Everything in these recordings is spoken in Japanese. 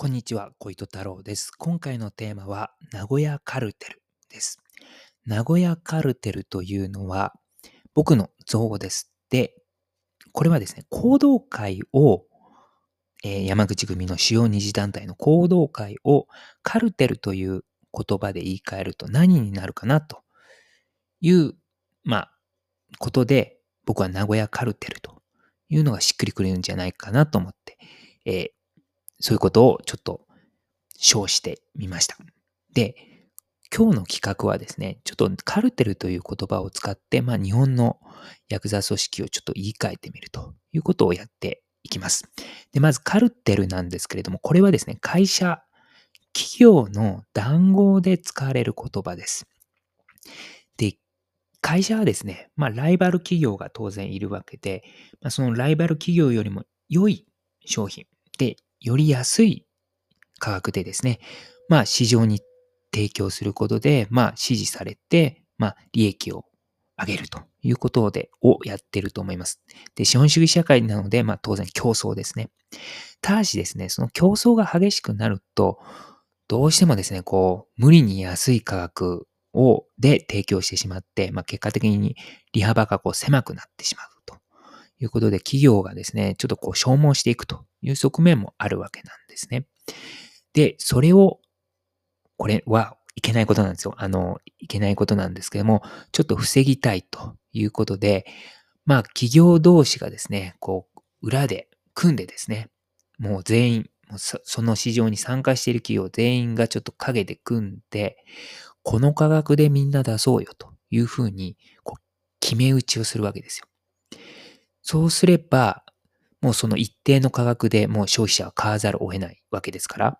こんにちは、小糸太郎です。今回のテーマは、名古屋カルテルです。名古屋カルテルというのは、僕の造語です。で、これはですね、行動会を、えー山口組の主要二次団体の行動会をカルテルという言葉で言い換えると何になるかなという、まあ、ことで、僕は名古屋カルテルというのがしっくりくるんじゃないかなと思って、えーそういうことをちょっと称してみました。で、今日の企画はですね、ちょっとカルテルという言葉を使って、まあ日本のヤクザ組織をちょっと言い換えてみるということをやっていきます。で、まずカルテルなんですけれども、これはですね、会社、企業の談合で使われる言葉です。で、会社はですね、まあライバル企業が当然いるわけで、まあ、そのライバル企業よりも良い商品で、より安い価格でですね、まあ市場に提供することで、まあ支持されて、まあ利益を上げるということで、をやってると思います。で、資本主義社会なので、まあ当然競争ですね。ただしですね、その競争が激しくなると、どうしてもですね、こう、無理に安い価格を、で提供してしまって、まあ結果的に利幅がこう狭くなってしまうということで、企業がですね、ちょっとこう消耗していくという側面もあるわけなんですね。で、それを、これはいけないことなんですよ。あの、いけないことなんですけども、ちょっと防ぎたいということで、まあ企業同士がですね、こう、裏で組んでですね、もう全員、そその市場に参加している企業全員がちょっと陰で組んで、この価格でみんな出そうよというふうに、こう、決め打ちをするわけですよ。そうすれば、もうその一定の価格でもう消費者は買わざるを得ないわけですから、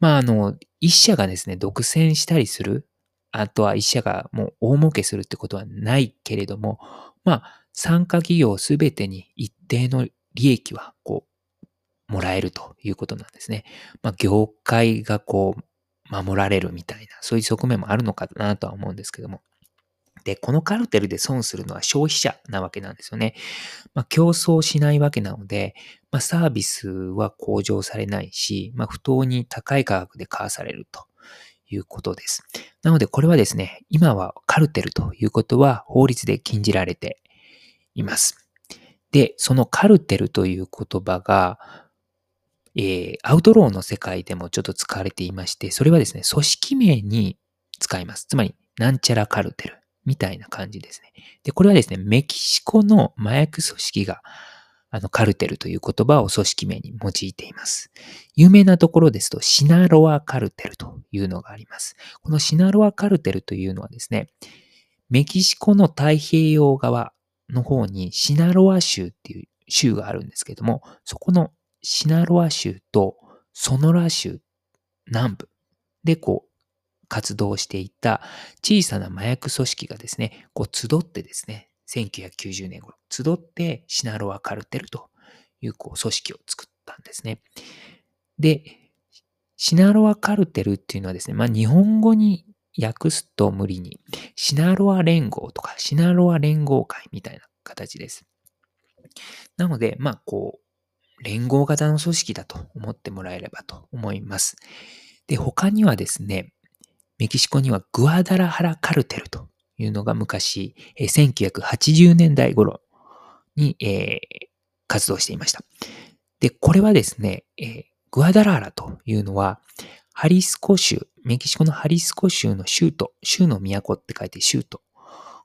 まああの、一社がですね、独占したりする、あとは一社がもう大儲けするってことはないけれども、まあ参加企業すべてに一定の利益はこう、もらえるということなんですね。まあ業界がこう、守られるみたいな、そういう側面もあるのかなとは思うんですけども。で、このカルテルで損するのは消費者なわけなんですよね。まあ、競争しないわけなので、まあ、サービスは向上されないし、まあ、不当に高い価格で買わされるということです。なので、これはですね、今はカルテルということは法律で禁じられています。で、そのカルテルという言葉が、えーアウトローの世界でもちょっと使われていまして、それはですね、組織名に使います。つまり、なんちゃらカルテルみたいな感じですね。で、これはですね、メキシコの麻薬組織が、あの、カルテルという言葉を組織名に用いています。有名なところですと、シナロアカルテルというのがあります。このシナロアカルテルというのはですね、メキシコの太平洋側の方にシナロア州っていう州があるんですけども、そこのシナロア州とソノラ州南部でこう活動していた小さな麻薬組織がですね、こう集ってですね、1990年頃、集ってシナロアカルテルというこう組織を作ったんですね。で、シナロアカルテルっていうのはですね、まあ日本語に訳すと無理に、シナロア連合とかシナロア連合会みたいな形です。なので、まあこう、連合型の組織だと思ってもらえればと思います。で、他にはですね、メキシコにはグアダラハラカルテルというのが昔、え1980年代頃に、えー活動していました。で、これはですね、えーグアダラハラというのは、ハリスコ州、メキシコのハリスコ州の州都、州の都って書いて州都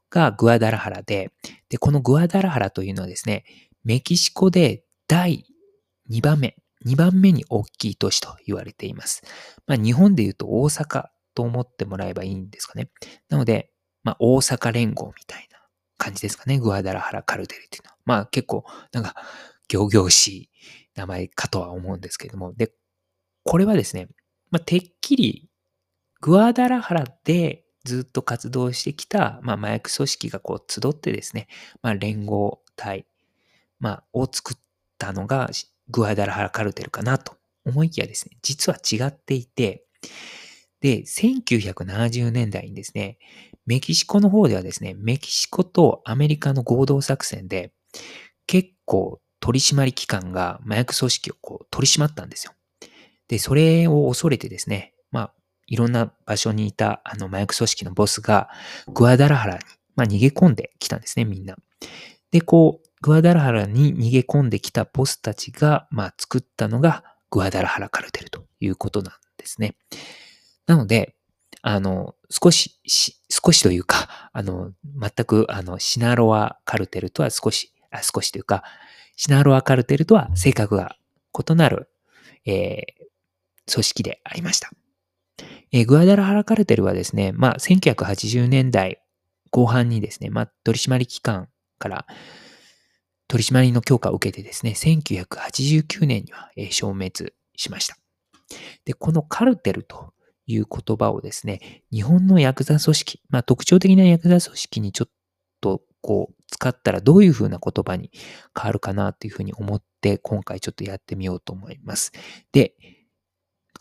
がグアダラハラで、で、このグアダラハラというのはですね、メキシコで第2番目、2番目に大きい都市と言われています。まあ、日本で言うと大阪と思ってもらえばいいんですかね。なので、まあ、大阪連合みたいな感じですかね。グアダラハラカルテルっていうのは。まあ、結構、なんか、行々しい名前かとは思うんですけれども。で、これはですね、まあ、てっきり、グアダラハラでずっと活動してきた、まあ、麻薬組織がこう集ってですね、まあ、連合体、まあ、を作ったのがグアダラハラカルテルかなと思いきやですね、実は違っていて、で、1970年代にですね、メキシコの方ではですね、メキシコとアメリカの合同作戦で、結構取締り機関が麻薬組織をこう取り締まったんですよ。で、それを恐れてですね、まあ、いろんな場所にいた、あの、麻薬組織のボスが、グアダラハラに、まあ、逃げ込んできたんですね、みんな。で、こう、グアダラハラに逃げ込んできたボスたちが、まあ、作ったのが、グアダラハラカルテルということなんですね。なので、あの、少し、少しというか、あの、全く、あの、シナロアカルテルとは少し、あ少しというか、シナロアカルテルとは性格が異なる、えー、組織でありました。えー、グアダラハラカルテルはですね、まあ、1980年代後半にですね、まあ、取締機関から取締りの強化を受けてですね、1989年には消滅しました。で、このカルテルという言葉をですね、日本のヤクザ組織、まあ特徴的なヤクザ組織にちょっとこう使ったらどういうふうな言葉に変わるかなというふうに思って今回ちょっとやってみようと思います。で、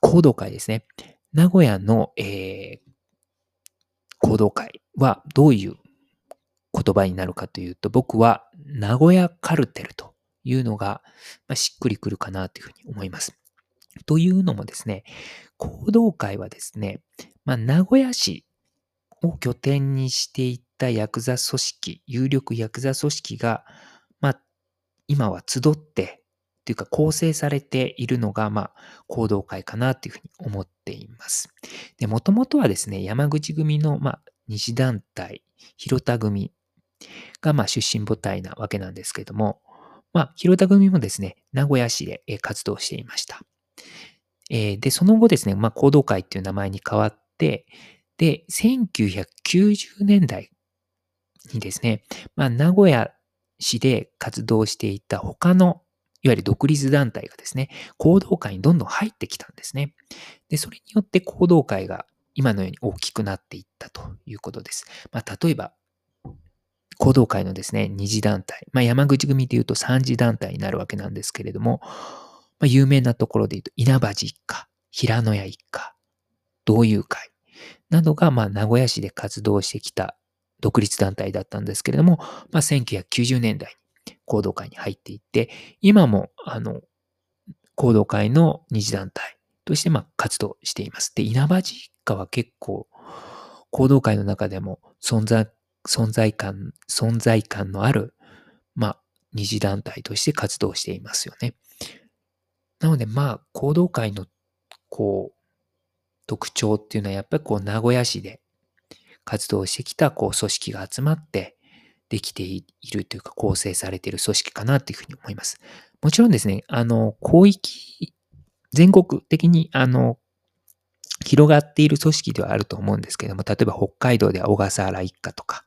行動会ですね。名古屋の、えー、行動会はどういう言葉になるかというと、僕は名古屋カルテルというのが、まあ、しっくりくるかなというふうに思います。というのもですね、行動会はですね、まあ、名古屋市を拠点にしていたヤクザ組織、有力ヤクザ組織が、まあ、今は集って、というか構成されているのが、まあ、行動会かなというふうに思っています。で、もともとはですね、山口組の、まあ、西団体、広田組が、まあ、出身母体なわけなんですけれども、まあ、広田組もですね、名古屋市で活動していました。えー、で、その後ですね、まあ、行動会っていう名前に変わって、で、1990年代にですね、まあ、名古屋市で活動していた他の、いわゆる独立団体がですね、行動会にどんどん入ってきたんですね。で、それによって行動会が今のように大きくなっていったということです。まあ、例えば、行動会のですね、二次団体、まあ、山口組でいうと三次団体になるわけなんですけれども、まあ、有名なところで言うと、稲葉寺一家、平野屋一家、同友会などが、まあ、名古屋市で活動してきた独立団体だったんですけれども、まあ、1990年代に行動会に入っていって、今も、あの、行動会の二次団体として、まあ、活動しています。で、稲葉寺一家は結構、行動会の中でも存在、存在感、存在感のある、まあ、二次団体として活動していますよね。なので、まあ、行動会の、こう、特徴っていうのは、やっぱりこう、名古屋市で活動してきた、こう、組織が集まって、できているというか、構成されている組織かなというふうに思います。もちろんですね、あの、広域、全国的に、あの、広がっている組織ではあると思うんですけども、例えば北海道では小笠原一家とか、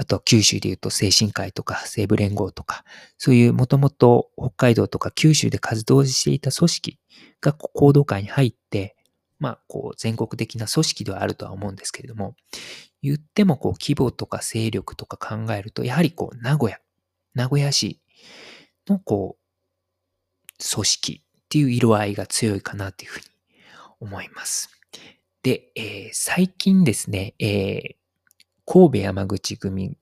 あと九州で言うと精神科医とか西部連合とか、そういうもともと北海道とか九州で活動していた組織が行動会に入って、まあ、こう、全国的な組織ではあるとは思うんですけれども、言っても、こう、規模とか勢力とか考えると、やはりこう、名古屋、名古屋市の、こう、組織っていう色合いが強いかなというふうに思います。で、えー、最近ですね、えー、神戸山口組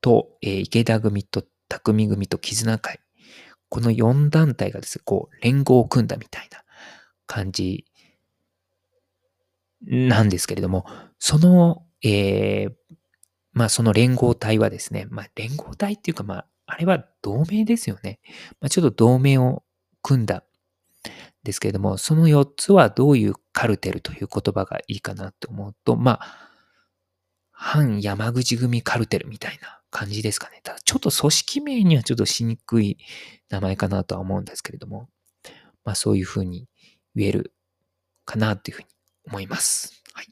と、えー、池田組と匠組と絆会。この4団体がですね、こう、連合を組んだみたいな感じなんですけれども、その、えー、まあその連合体はですね、まあ連合体っていうかまあ、あれは同盟ですよね。まあちょっと同盟を組んだんですけれども、その4つはどういうカルテルという言葉がいいかなと思うと、まあ、反山口組カルテルみたいな感じですかね。ただちょっと組織名にはちょっとしにくい名前かなとは思うんですけれども、まあそういうふうに言えるかなというふうに思います。はい。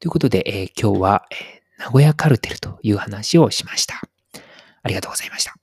ということで、えー、今日は、えー、名古屋カルテルという話をしました。ありがとうございました。